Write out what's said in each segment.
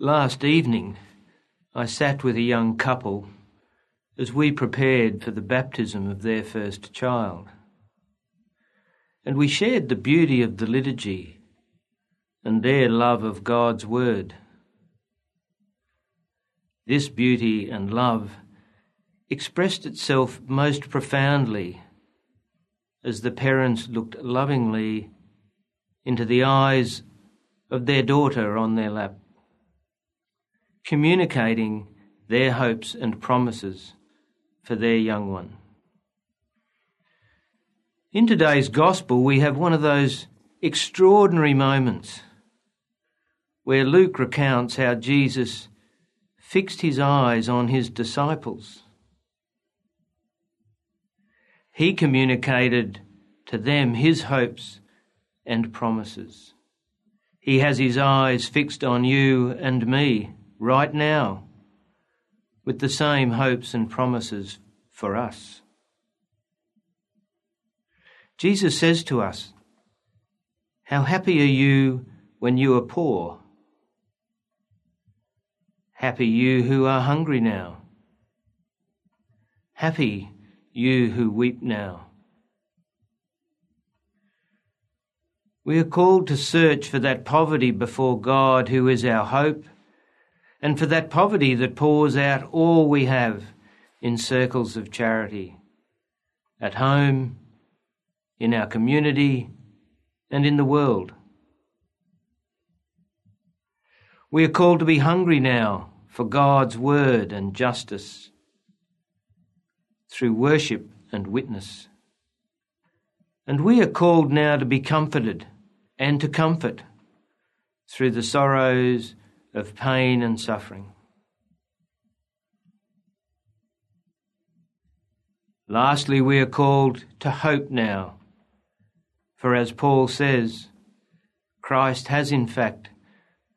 Last evening, I sat with a young couple as we prepared for the baptism of their first child. And we shared the beauty of the liturgy and their love of God's Word. This beauty and love expressed itself most profoundly as the parents looked lovingly into the eyes of their daughter on their lap, communicating their hopes and promises for their young one. In today's Gospel, we have one of those extraordinary moments where Luke recounts how Jesus fixed his eyes on his disciples. He communicated to them his hopes and promises. He has his eyes fixed on you and me right now with the same hopes and promises for us. Jesus says to us, How happy are you when you are poor? Happy you who are hungry now. Happy you who weep now. We are called to search for that poverty before God who is our hope, and for that poverty that pours out all we have in circles of charity, at home, in our community, and in the world. We are called to be hungry now for God's word and justice through worship and witness. And we are called now to be comforted and to comfort through the sorrows of pain and suffering. Lastly, we are called to hope now, for as Paul says, Christ has in fact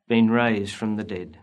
been raised from the dead.